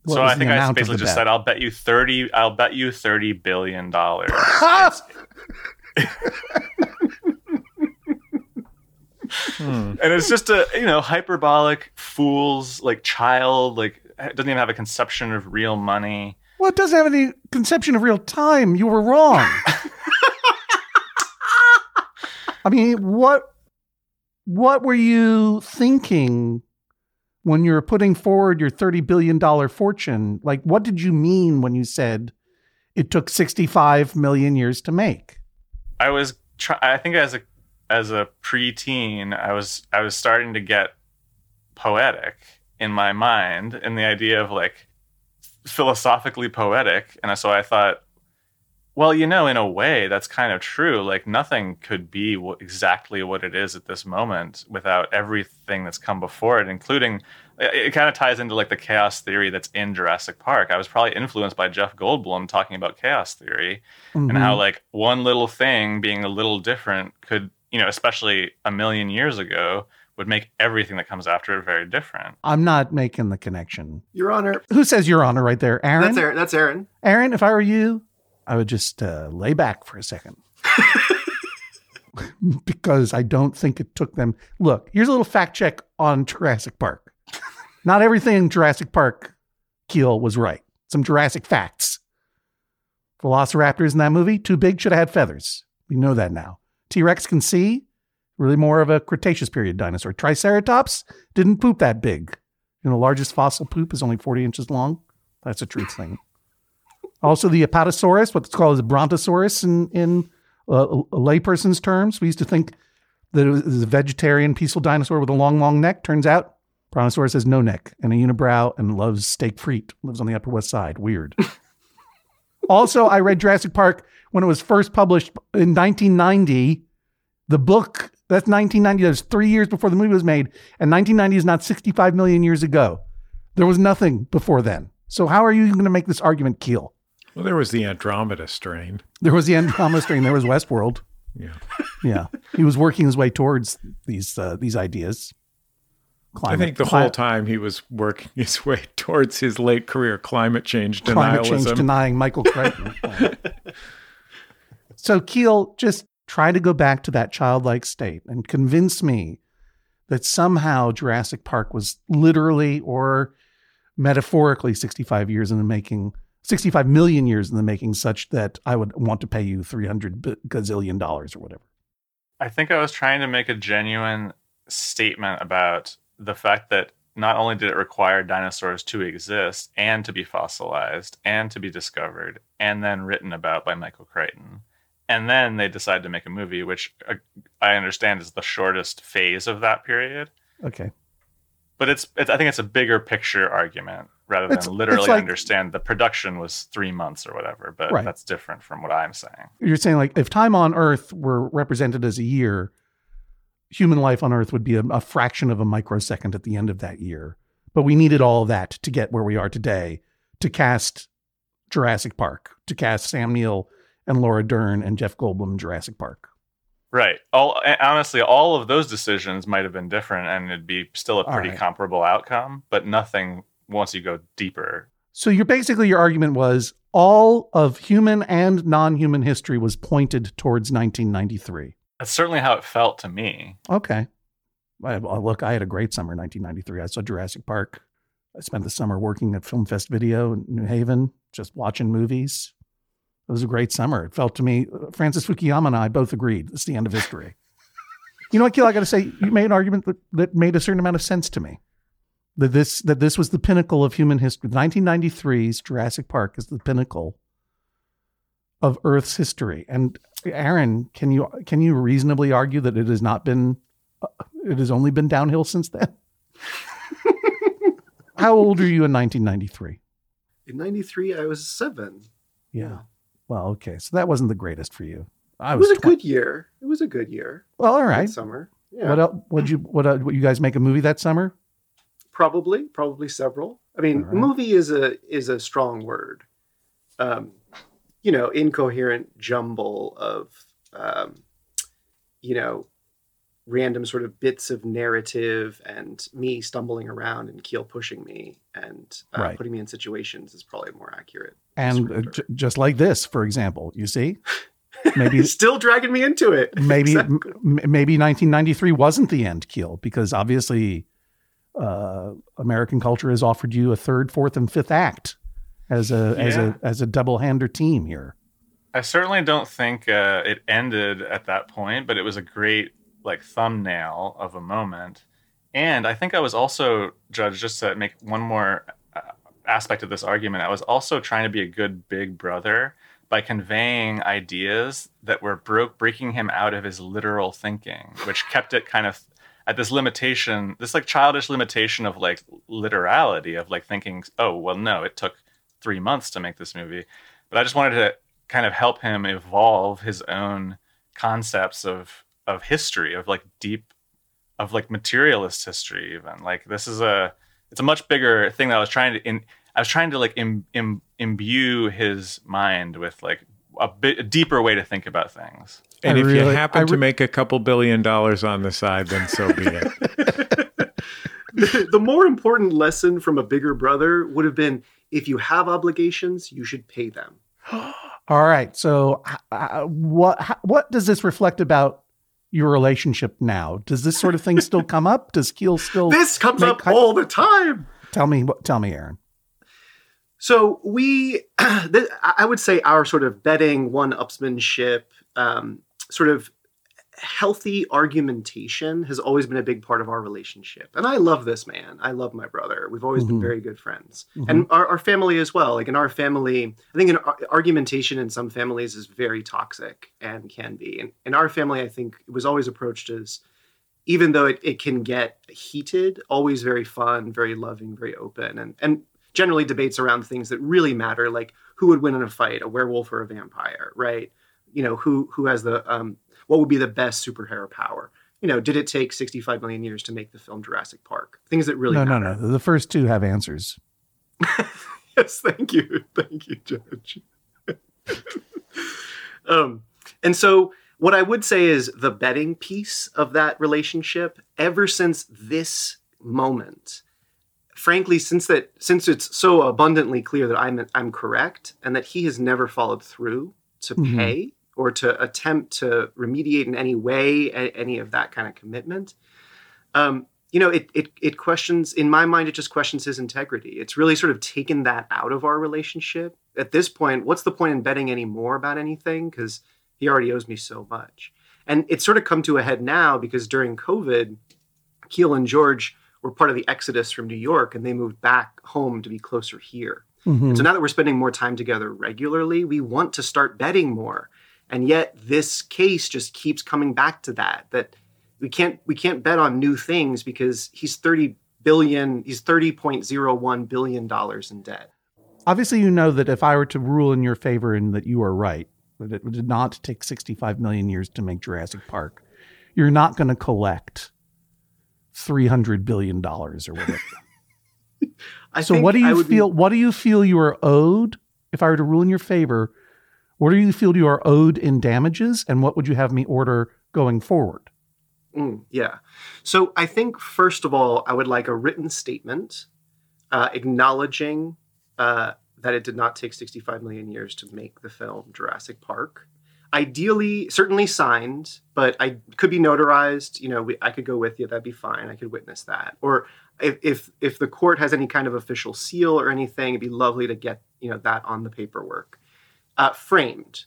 S2: What
S4: so
S2: was
S4: I think I basically just
S2: bet?
S4: said, I'll bet you 30, I'll bet you 30 billion dollars. and it's just a you know hyperbolic fool's like child like doesn't even have a conception of real money
S2: Well, it doesn't have any conception of real time. You were wrong. I mean, what what were you thinking when you were putting forward your thirty billion dollar fortune? Like, what did you mean when you said it took sixty five million years to make?
S4: i was try- i think as a as a preteen i was i was starting to get poetic in my mind and the idea of like philosophically poetic. And so i thought well you know in a way that's kind of true. Like nothing could be exactly what it is at this moment without everything that's come before it including it, it kind of ties into like the chaos theory that's in jurassic park. I was probably influenced by jeff goldblum talking about chaos theory and how
S2: Mhm.
S4: like one little thing being a little different could you know especially a million years ago would make everything that comes after it very different
S2: I'm not making the connection.
S3: Your Honor,
S2: Who says Your Honor right there, Aaron?
S3: that's Aaron. That's Aaron.
S2: Aaron, if I were you, I would just uh, lay back for a second. because I don't think it took them. Look, here's a little fact check on Jurassic Park. Not everything in Jurassic Park Keel was right. Some Jurassic facts. Velociraptors in that movie, too big, should have had feathers. We know that now. T Rex can see, really more of a Cretaceous period dinosaur. Triceratops didn't poop that big. You know, the largest fossil poop is only 40 inches long. That's a truth thing. Also, the Apatosaurus, what's called a Brontosaurus in, in uh, layperson's terms. We used to think that it was a vegetarian, peaceful dinosaur with a long, long neck. Turns out, Brontosaurus has no neck and a unibrow and loves steak frite. Lives on the Upper West Side. Weird. also, I read Jurassic Park when it was first published in 1990. The book, that's 1990. That was three years before the movie was made. And 1990 is not 65 million years ago. There was nothing before then. So, how are you going to make this argument, Keel?
S1: Well, there was the Andromeda strain.
S2: There was the Andromeda strain. There was Westworld.
S1: Yeah.
S2: Yeah, he was working his way towards these uh, these ideas.
S1: I think the
S2: cli-
S1: whole time he was working his way towards his late career climate change
S2: climate
S1: denialism.
S2: change denying Michael Crichton. so Keel, just try to go back to that childlike state and convince me that somehow Jurassic Park was literally or metaphorically 65 years in the making, 65 million years in the making, such that I would want to pay you 300 gazillion dollars or whatever.
S4: I think I was trying to make a genuine statement about the fact that not only did it require dinosaurs to exist and to be fossilized and to be discovered and then written about by Michael Crichton. And then they decide to make a movie, which uh, I understand is the shortest phase of that period.
S2: Okay.
S4: But it's, it's I think it's a bigger picture argument rather than
S2: It's- it's
S4: literally
S2: like-
S4: understand the production was three months or whatever. But
S2: Right.
S4: that's different from what I'm saying.
S2: You're saying like if time on Earth were represented as a year, human life on Earth would be a, a fraction of a microsecond at the end of that year. But we needed all of that to get where we are today to cast Jurassic Park, to cast Sam Neill and Laura Dern and Jeff Goldblum in Jurassic Park.
S4: Right. All honestly, all of those decisions might have been different, and it'd be still a pretty
S2: right.
S4: comparable outcome. But nothing once you go deeper.
S2: So you're basically your argument was all of human and non-human history was pointed towards 1993.
S4: That's certainly how it felt to me.
S2: Okay. Look, I had a great summer in 1993. I saw Jurassic Park. I spent the summer working at Film Fest Video in New Haven, just watching movies. It was a great summer. It felt to me, uh, Francis Fukuyama and I both agreed. It's the end of history. you know what, Keel? I got to say, you made an argument that, that made a certain amount of sense to me. That this that this was the pinnacle of human history. 1993's Jurassic Park is the pinnacle of Earth's history. And Aaron, can you can you reasonably argue that it has not been uh, it has only been downhill since then? How old are you in 1993?
S3: In 93, I was seven.
S2: Yeah. Well, okay. So that wasn't the greatest for you. I
S3: It
S2: was,
S3: was a
S2: 20
S3: good year. It was a good year.
S2: Well, all right.
S3: Good summer. Yeah.
S2: What else? Would you what uh, you guys make a movie that summer?
S3: Probably, probably several. I mean,
S2: right.
S3: movie is a is a strong word. Um, you know, incoherent jumble of, um, you know, random sort of bits of narrative and me stumbling around and Keel pushing me and uh,
S2: Right.
S3: putting me in situations is probably more accurate.
S2: And uh, j- just like this, for example, you see, maybe
S3: still dragging me into it.
S2: maybe
S3: Exactly.
S2: m- maybe 1993 wasn't the end, Keel, because obviously uh, American culture has offered you a third, fourth, and fifth act as a as a as a double hander team here.
S4: I certainly don't think uh, it ended at that point, but it was a great like thumbnail of a moment. And I think I was also judged just to make one more uh, aspect of this argument. I was also trying to be a good big brother by conveying ideas that were broke breaking him out of his literal thinking, which kept it kind of at this limitation, this like childish limitation of like literality of like thinking, oh well, no, it took three months to make this movie. But I just wanted to kind of help him evolve his own concepts of of history of like deep of like materialist history even like this is a it's a much bigger thing that i was trying to in i was trying to like Im, Im, imbue his mind with like a bit a deeper way to think about things
S1: And
S2: I
S1: if you happen
S2: I
S1: to make a couple billion dollars on the side, then so be it.
S3: the, more important lesson from a bigger brother would have been if you have obligations, you should pay them.
S2: All right. So, uh, what how, what does this reflect about your relationship now? Does this sort of thing still come up? Does Keel still
S3: This comes up
S2: hi-
S3: all the time.
S2: tell me? what- Tell me, Aaron.
S3: So we, I would say, our sort of betting, one-upsmanship, um, sort of healthy argumentation has always been a big part of our relationship. And I love this man. I love my brother. We've always
S2: Mhm.
S3: been very good friends,
S2: Mhm.
S3: and our, our family as well. Like in our family, I think an ar- argumentation in some families is very toxic and can be. And in our family, I think it was always approached as even though it, it can get heated, always very fun, very loving, very open, and and generally debates around things that really matter, like who would win in a fight, a werewolf or a vampire, right? You know, who who has the um, what would be the best superhero power? You know, did it take 65 million years to make the film Jurassic Park? Things that really
S2: no, no,
S3: matter.
S2: no. The first two have answers.
S3: yes, thank you, thank you, Judge. um, and so what I would say is the betting piece of that relationship, ever since this moment, frankly, since that since it's so abundantly clear that I'm I'm correct and that he has never followed through to
S2: Mhm.
S3: pay or to attempt to remediate in any way any of that kind of commitment, um, you know, it it it questions in my mind. It just questions his integrity. It's really sort of taken that out of our relationship. At this point, what's the point in betting anymore about anything? Because he already owes me so much. And it's sort of come to a head now because during COVID, Keel and George were part of the exodus from New York and they moved back home to be closer here.
S2: Mhm.
S3: So now that we're spending more time together regularly, we want to start betting more. And yet this case just keeps coming back to that that we can't we can't bet on new things because he's 30 billion he's 30.01 billion dollars in debt.
S2: Obviously, you know that if I were to rule in your favor and that you are right, that it did not take 65 million years to make Jurassic Park, you're not going to collect 300 billion dollars or whatever.
S3: I
S2: so what do you
S3: would be-
S2: feel what do you feel you are owed if I were to rule in your favor? What do you feel you are owed in damages and what would you have me order going forward?
S3: Mm, yeah. So I think first of all, I would like a written statement uh, acknowledging uh, that it did not take 65 million years to make the film Jurassic Park. Ideally, certainly signed, but I could be notarized. You know, we, I could go with you. That'd be fine. I could witness that. Or if, if if the court has any kind of official seal or anything, it'd be lovely to get you know that on the paperwork, uh, framed.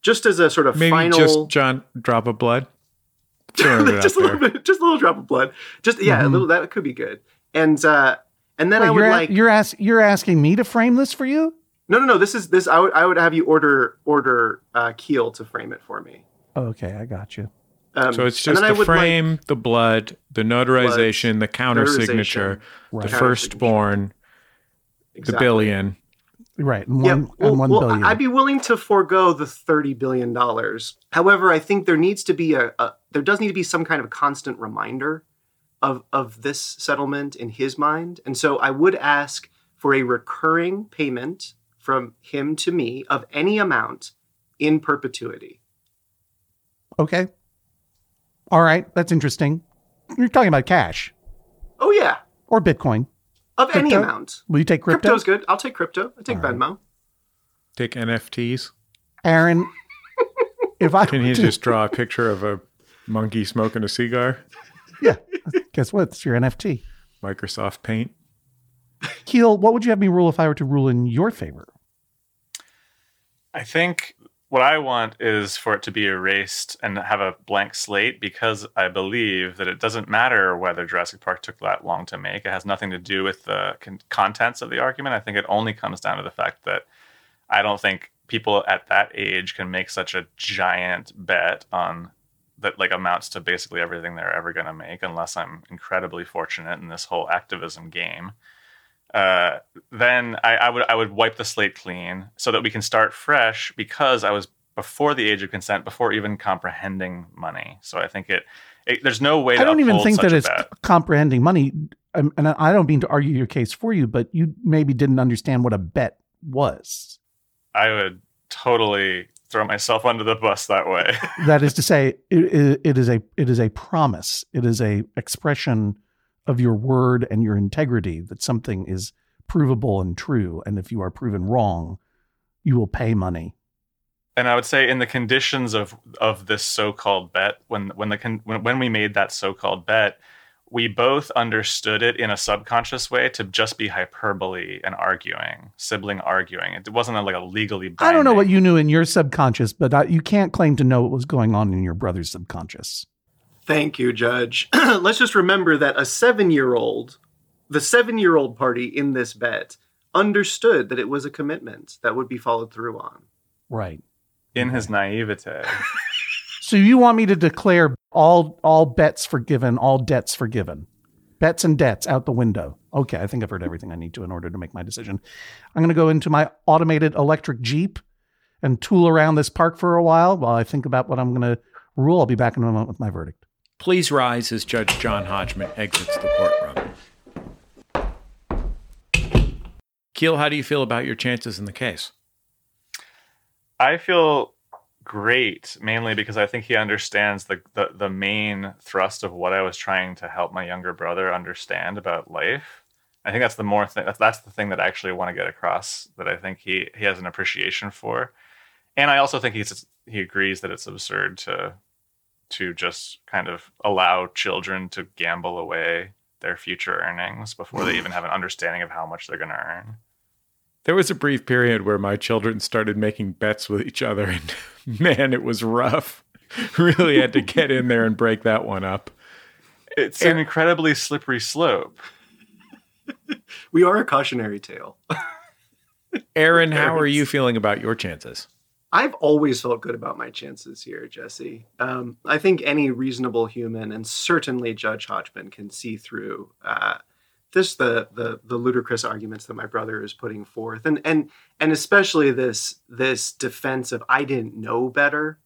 S3: Just as a sort of
S1: Maybe
S3: final,
S1: just John drop of blood.
S3: Just a little
S1: there.
S3: bit, just a little drop of blood. Just yeah, a
S2: Mhm.
S3: little that could be good. And uh, and then I would
S2: you're, a-
S3: like
S2: you're ask, you're asking me to frame this for you?
S3: no no no. This is this I would I would have you order order uh, Keel to frame it for me.
S2: Okay, I got you.
S3: Um,
S1: So it's just the
S3: would like-
S1: frame, the blood, the notarization, the counter signature,
S2: Right.
S1: the firstborn, the billion.
S2: Right. And
S3: Yeah,
S2: one,
S3: well,
S2: and one
S3: well,
S2: billion.
S3: I'd be willing to forego the thirty billion dollars. However, I think there needs to be a, a there does need to be some kind of constant reminder of of this settlement in his mind, and so I would ask for a recurring payment from him to me of any amount in perpetuity.
S2: okay. All right. That's interesting. You're talking about cash
S3: Oh yeah,
S2: or Bitcoin.
S3: Of any amount.
S2: Will you take crypto?
S3: Crypto's good. I'll take crypto. I take
S2: All right.
S3: Venmo.
S1: Take NFTs.
S2: Aaron, if I
S1: Can
S2: were
S1: you
S2: to-
S1: just draw a picture of a monkey smoking a cigar?
S2: yeah, guess what? It's your NFT.
S1: Microsoft Paint.
S2: Keel, what would you have me rule if I were to rule in your favor?
S4: I think what I want is for it to be erased and have a blank slate because I believe that it doesn't matter whether Jurassic Park took that long to make. It has nothing to do with the con- contents of the argument. I think it only comes down to the fact that I don't think people at that age can make such a giant bet on that like amounts to basically everything they're ever going to make unless I'm incredibly fortunate in this whole activism game uh, then I, I would I would wipe the slate clean so that we can start fresh because I was before the age of consent, before even comprehending money. So I think it, it there's no way. To
S2: I don't even think that it's comprehending money. Um, and I don't mean to argue your case for you, but you maybe didn't understand what a bet was.
S4: I would totally throw myself under the bus that way.
S2: that is to say, it, it is a it is a promise. It is a expression of your word and your integrity that something is provable and true. And if you are proven wrong, you will pay money.
S4: and I would say in the conditions of of this so-called bet, when when the con- when, when we made that so-called bet, we both understood it in a subconscious way to just be hyperbole and arguing, sibling arguing. It wasn't like a legally.
S2: I don't know what you knew in your subconscious, but I, you can't claim to know what was going on in your brother's subconscious.
S3: Thank you, Judge. Let's just remember that a seven year old, the seven year old party in this bet, understood that it was a commitment that would be followed through on.
S2: Right.
S4: in his naivete.
S2: So you want me to declare all all bets forgiven, all debts forgiven, bets and debts out the window? Okay, I think I've heard everything I need to in order to make my decision. I'm going to go into my automated electric jeep and tool around this park for a while while I think about what I'm going to rule. I'll be back in a moment with my verdict.
S1: Please rise as Judge John Hodgman exits the courtroom. Keel, how do you feel about your chances in the case?
S4: I feel great mainly because I think he understands the, the the main thrust of what I was trying to help my younger brother understand about life. I think that's the more thing that's, that's the thing that I actually want to get across that I think he he has an appreciation for. And I also think he's he agrees that it's absurd to to just kind of allow children to gamble away their future earnings before they mm. even have an understanding of how much they're going to earn.
S1: There was a brief period where my children started making bets with each other, and man, it was rough. really had to get in there and break that one up.
S4: It's an incredibly slippery slope.
S3: We are a cautionary tale.
S1: Aaron, how are you feeling about your chances?
S3: I've always felt good about my chances here, Jesse. Um, I think any reasonable human, and certainly Judge Hodgman, can see through uh, this the, the the ludicrous arguments that my brother is putting forth, and and and especially this this defense of I didn't know better.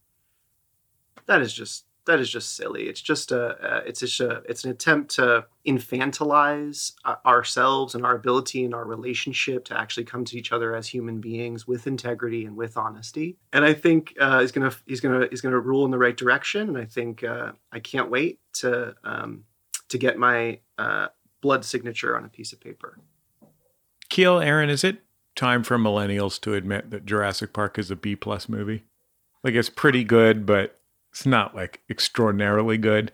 S3: That is just that is just silly. It's just a uh, it's just a it's an attempt to infantilize uh, ourselves and our ability and our relationship to actually come to each other as human beings with integrity and with honesty. And I think uh, he's gonna he's gonna he's gonna rule in the right direction. And I think uh, I can't wait to um, to get my uh, blood signature on a piece of paper.
S1: Keel, Aaron, is it time for millennials to admit that Jurassic Park is a B plus movie? Like it's pretty good, but it's not like extraordinarily good.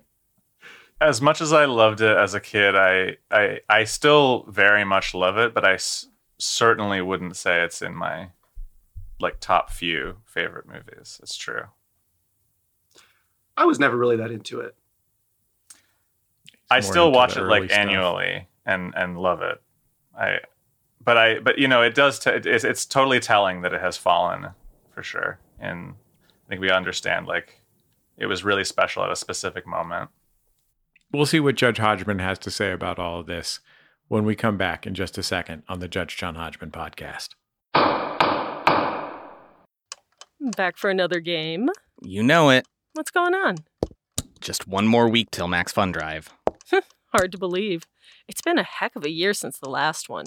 S4: As much as I loved it as a kid, I I I still very much love it, but I s- certainly wouldn't say it's in my like top few favorite movies. It's true.
S3: I was never really that into it.
S4: I
S1: more
S4: still
S1: into
S4: watch
S1: the
S4: it
S1: early
S4: like
S1: stuff.
S4: annually and and love it. I but I but you know it does t- it's it's totally telling that it has fallen for sure. And I think we understand like it was really special at a specific moment.
S1: We'll see what Judge Hodgman has to say about all of this when we come back in just a second on the Judge John Hodgman podcast.
S5: Back for another game.
S9: You know it.
S5: What's going on?
S9: Just one more week till Max Fun Drive.
S5: Hard to believe. It's been a heck of a year since the last one.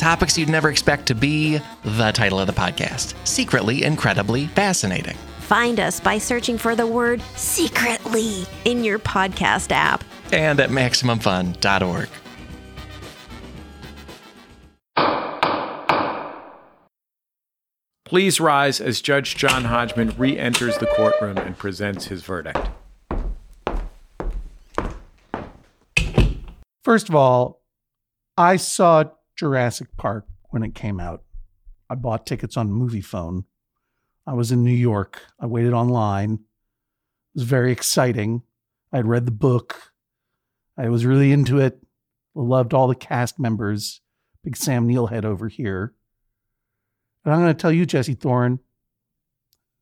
S10: Topics you'd never expect to be the title of the podcast Secretly Incredibly Fascinating.
S11: Find us by searching for the word secretly in your podcast app.
S10: And at MaximumFun.org.
S1: Please rise as Judge John Hodgman re enters the courtroom and presents his verdict.
S2: First of all, I saw Jurassic Park when it came out. I bought tickets on Moviefone. I was in New York. I waited online. It was very exciting. I had read the book. I was really into it. Loved all the cast members. Big Sam Neill head over here. And I'm going to tell you, Jesse Thorn,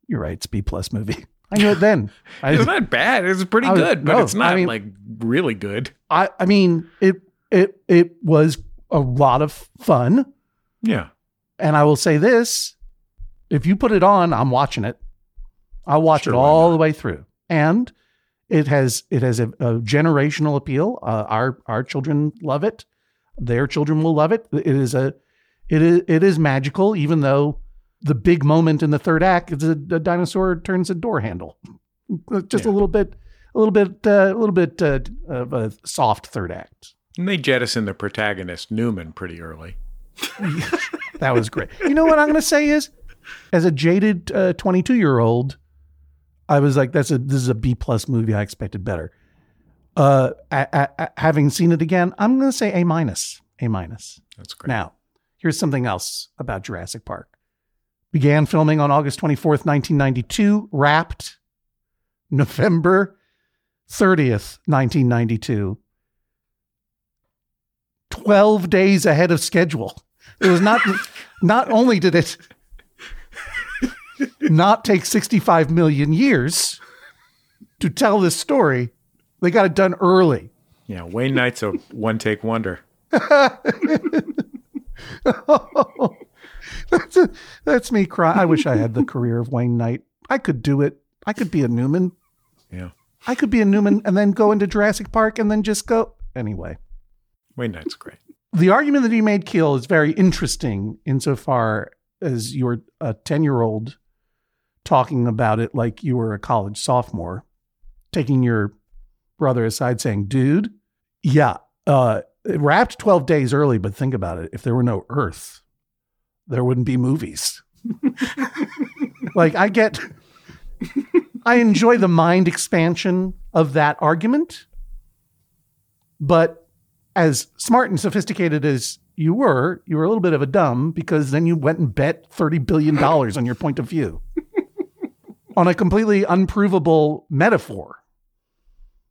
S2: you're right. It's a B plus movie. I knew it then. I,
S1: It's not bad. It's pretty
S2: I
S1: good, but
S2: no,
S1: it's not
S2: I mean-
S1: like really good.
S2: I, I mean, it it it was a lot of fun.
S1: Yeah.
S2: And I will say this: if you put it on, I'm watching it. I'll watch
S1: Sure,
S2: it all the way through, and it has it has a, a generational appeal. Uh, our our children love it. Their children will love it. It is a it is it is magical, even though the big moment in the third act is a, a dinosaur turns a door handle. Just a little bit, a little bit, uh, a little bit uh, of a soft third act.
S1: And they jettison the protagonist, Newman, pretty early.
S2: that was great. You know what I'm going to say is, as a jaded 22 year old, I was like, "That's a this is a B plus movie. I expected better." Uh, having seen it again, I'm going to say A minus. A minus.
S1: That's great.
S2: Now, here's something else about Jurassic Park. Began filming on August 24th, 1992, wrapped November 30th, 1992. 12 days ahead of schedule. It was not not only did it not take 65 million years to tell this story, they got it done early.
S1: Yeah, Wayne Knight's a one take wonder.
S2: that's, that's me crying. I wish I had the career of Wayne Knight. I could do it. I could be a Newman.
S1: Yeah.
S2: I could be a Newman and then go into Jurassic Park and then just go. Anyway,
S1: Wayne Knight's great.
S2: the argument that you made, Keel, is very interesting insofar as you're a 10 year old talking about it like you were a college sophomore, taking your brother aside saying, dude, yeah, uh, it wrapped 12 days early, but think about it. If there were no Earth, there wouldn't be movies. like, I get, I enjoy the mind expansion of that argument, but as smart and sophisticated as you were, you were a little bit of a dumb because then you went and bet $30 billion on your point of view on a completely unprovable metaphor.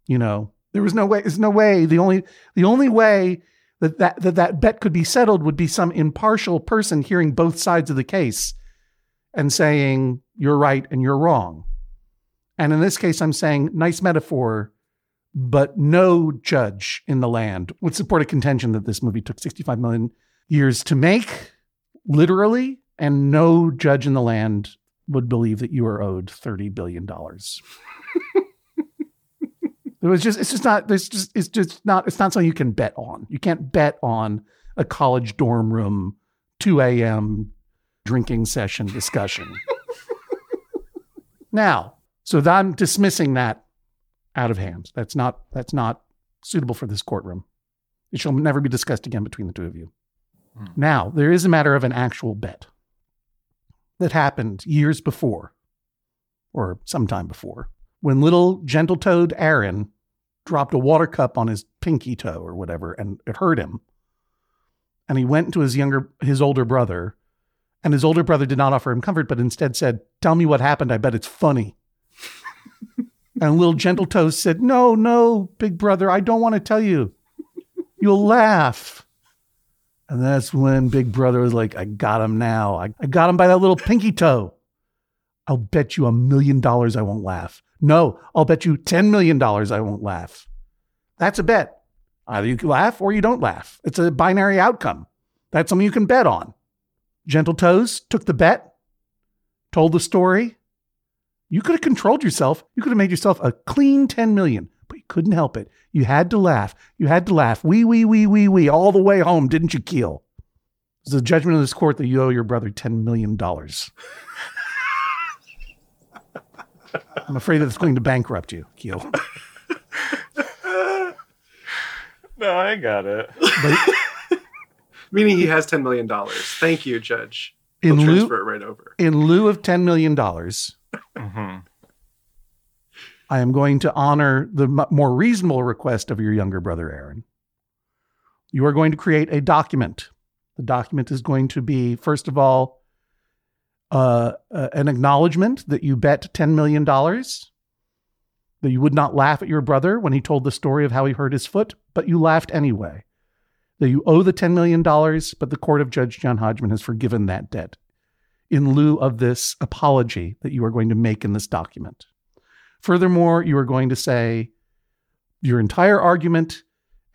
S2: You know, there was no way, there's no way. The only, the only way that that, that that bet could be settled would be some impartial person hearing both sides of the case and saying, you're right and you're wrong. And in this case, I'm saying, nice metaphor, but no judge in the land would support a contention that this movie took 65 million years to make, literally, and no judge in the land would believe that you are owed 30 billion dollars. it was just it's just not there's just it's just not it's not something you can bet on. You can't bet on a college dorm room 2 a.m. drinking session discussion. now, so I'm dismissing that out of hand. That's not that's not suitable for this courtroom. It shall never be discussed again between the two of you. Hmm. Now, there is a matter of an actual bet that happened years before, or sometime before, when little gentle toed Aaron dropped a water cup on his pinky toe or whatever, and it hurt him. And he went to his younger, his older brother, and his older brother did not offer him comfort, but instead said, "Tell me what happened. I bet it's funny." And little gentle toes said, "No, no, big brother, I don't want to tell you. You'll laugh." And that's when Big Brother was like, I got him now. I, I got him by that little pinky toe. I'll bet you a million dollars I won't laugh. No, I'll bet you $10 million I won't laugh. That's a bet. Either you laugh or you don't laugh. It's a binary outcome. That's something you can bet on. Gentle Toes took the bet, told the story. You could have controlled yourself. You could have made yourself a clean 10 million, but you couldn't help it. You had to laugh. You had to laugh. Wee, wee, wee, wee, wee, all the way home, didn't you, Keel? It's the judgment of this court that you owe your brother $10 million. I'm afraid that it's going to bankrupt you, Keel.
S4: No, I got it.
S3: Meaning he has $10 million. Thank you, Judge.
S2: In
S3: We'll
S2: lieu-
S3: transfer it right over.
S2: In lieu of $10 million,
S4: Mhm.
S2: I am going to honor the m- more reasonable request of your younger brother, Aaron. You are going to create a document. The document is going to be, first of all, uh, uh, an acknowledgement that you bet $10 million, that you would not laugh at your brother when he told the story of how he hurt his foot, but you laughed anyway. That you owe the $10 million, but the court of Judge John Hodgman has forgiven that debt in lieu of this apology that you are going to make in this document. Furthermore, you are going to say your entire argument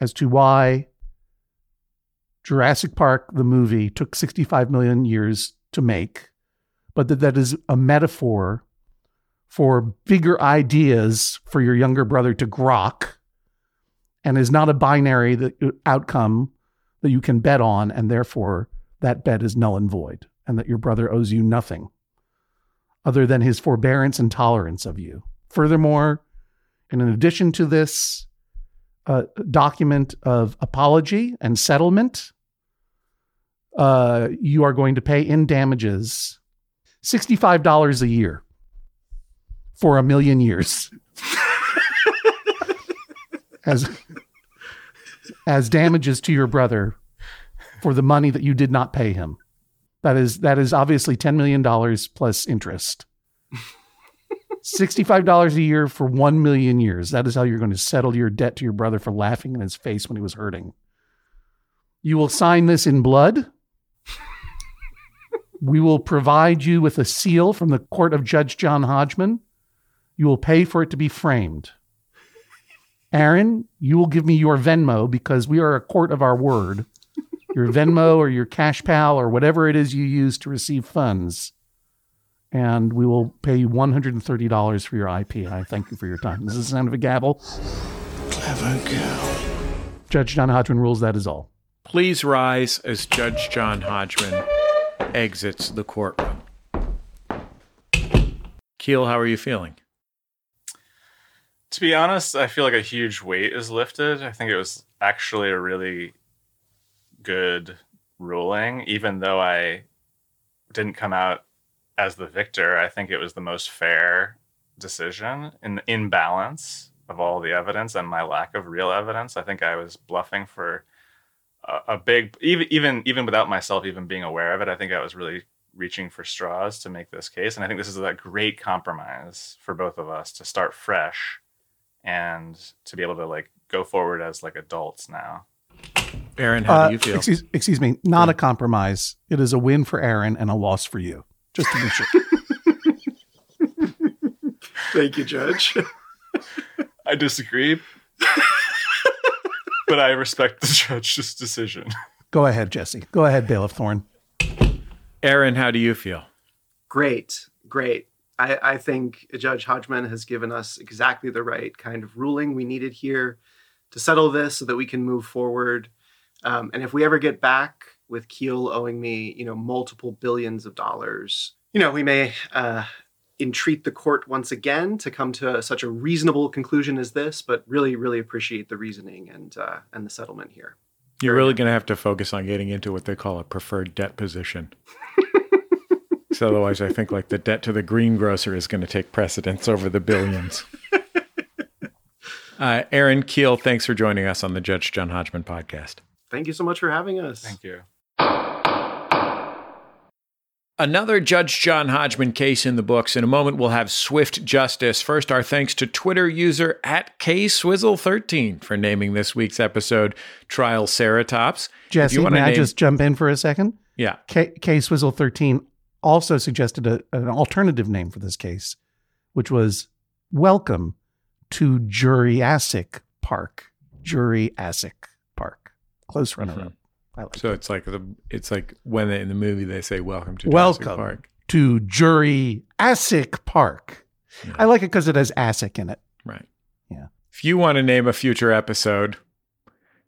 S2: as to why Jurassic Park, the movie, took 65 million years to make, but that that is a metaphor for bigger ideas for your younger brother to grok and is not a binary that, uh, outcome that you can bet on, and therefore that bet is null and void, and that your brother owes you nothing other than his forbearance and tolerance of you. Furthermore, in addition to this uh, document of apology and settlement, uh, you are going to pay in damages $65 a year for a million years as as damages to your brother for the money that you did not pay him. That is that is obviously 10 million dollars plus interest. $65 a year for 1 million years. That is how you're going to settle your debt to your brother for laughing in his face when he was hurting. You will sign this in blood. we will provide you with a seal from the court of Judge John Hodgman. You will pay for it to be framed. Aaron, you will give me your Venmo because we are a court of our word. Your Venmo or your Cash Pal or whatever it is you use to receive funds. And we will pay you $130 for your IP. I thank you for your time. This is the sound of a gavel.
S12: Clever girl.
S2: Judge John Hodgman rules that is all.
S1: Please rise as Judge John Hodgman exits the courtroom. Keel, how are you feeling?
S4: To be honest, I feel like a huge weight is lifted. I think it was actually a really good ruling, even though I didn't come out as the victor. I think it was the most fair decision in in balance of all the evidence and my lack of real evidence. I think I was bluffing for a, a big even even even without myself even being aware of it. I think I was really reaching for straws to make this case, and I think this is a great compromise for both of us to start fresh and to be able to like go forward as like adults now.
S1: Aaron, how
S2: Uh,
S1: do you feel?
S2: Excuse, excuse me, not a compromise. It is a win for Aaron and a loss for you. Just to be sure.
S3: Thank you, Judge.
S4: I disagree, but I respect the judge's decision.
S2: Go ahead, Jesse. Go ahead, Bailiff Thorn.
S1: Aaron, how do you feel?
S3: Great, great. I, I think Judge Hodgman has given us exactly the right kind of ruling we needed here to settle this so that we can move forward. Um, and if we ever get back with Keel owing me, you know, multiple billions of dollars, you know, we may uh, entreat the court once again to come to such a reasonable conclusion as this. But really, really appreciate the reasoning and uh, and the settlement here.
S1: You're really going to have to focus on getting into what they call a preferred debt position. otherwise, I think like the debt to the greengrocer is going to take precedence over the billions. Uh, Aaron Keel, thanks for joining us on the Judge John Hodgman podcast.
S3: Thank you so much for having us.
S4: Thank you.
S1: Another Judge John Hodgman case in the books. In a moment, we'll have swift justice. First, our thanks to Twitter user at KSwizzle13 for naming this week's episode Trial Ceratops. If
S2: Jesse,
S1: you
S2: may
S1: wanna
S2: I just jump in for a second?
S1: Yeah.
S2: K, K Swizzle 13 also suggested a, an alternative name for this case, which was Welcome to Jurassic Park. Jurassic Park. Close runner up. Mm-hmm. I like
S1: So it's like the it's like when they, in the movie they say "Welcome to Jurassic
S2: Welcome
S1: Park."
S2: to Jurassic Park. I like it because it has ASIC in it.
S1: Right.
S2: Yeah.
S1: If you want to name a future episode,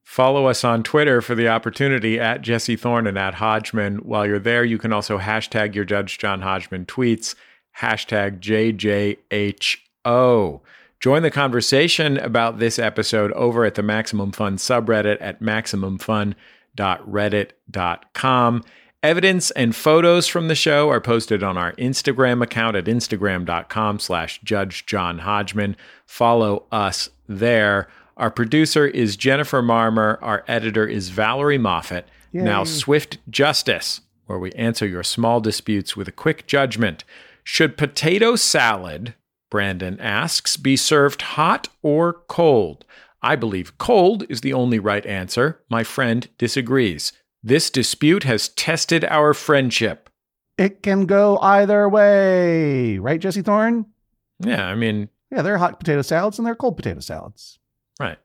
S1: follow us on Twitter for the opportunity at Jesse Thorn and at Hodgman. While you're there, you can also hashtag your Judge John Hodgman tweets, hashtag JJHO. Join the conversation about this episode over at the Maximum Fun subreddit at maximumfun.reddit.com. Evidence and photos from the show are posted on our Instagram account at instagram.com slash Judge John Hodgman. Follow us there. Our producer is Jennifer Marmor. Our editor is Valerie Moffat. Now, Swift Justice, where we answer your small disputes with a quick judgment. Should potato salad, Brandon asks, be served hot or cold? I believe cold is the only right answer. My friend disagrees. This dispute has tested our friendship.
S2: It can go either way. Right, Jesse Thorn?
S1: Yeah, I mean,
S2: Yeah, there are hot potato salads and there are cold potato salads.
S1: right.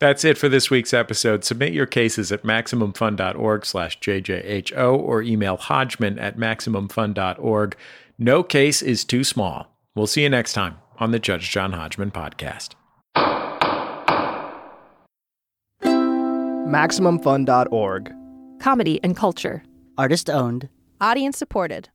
S1: That's it for this week's episode. Submit your cases at MaximumFun.org slash JJHO or email Hodgman at MaximumFun.org. No case is too small. We'll see you next time on the Judge John Hodgman podcast.
S13: MaximumFun.org.
S14: Comedy and culture.
S13: Artist owned.
S14: Audience supported.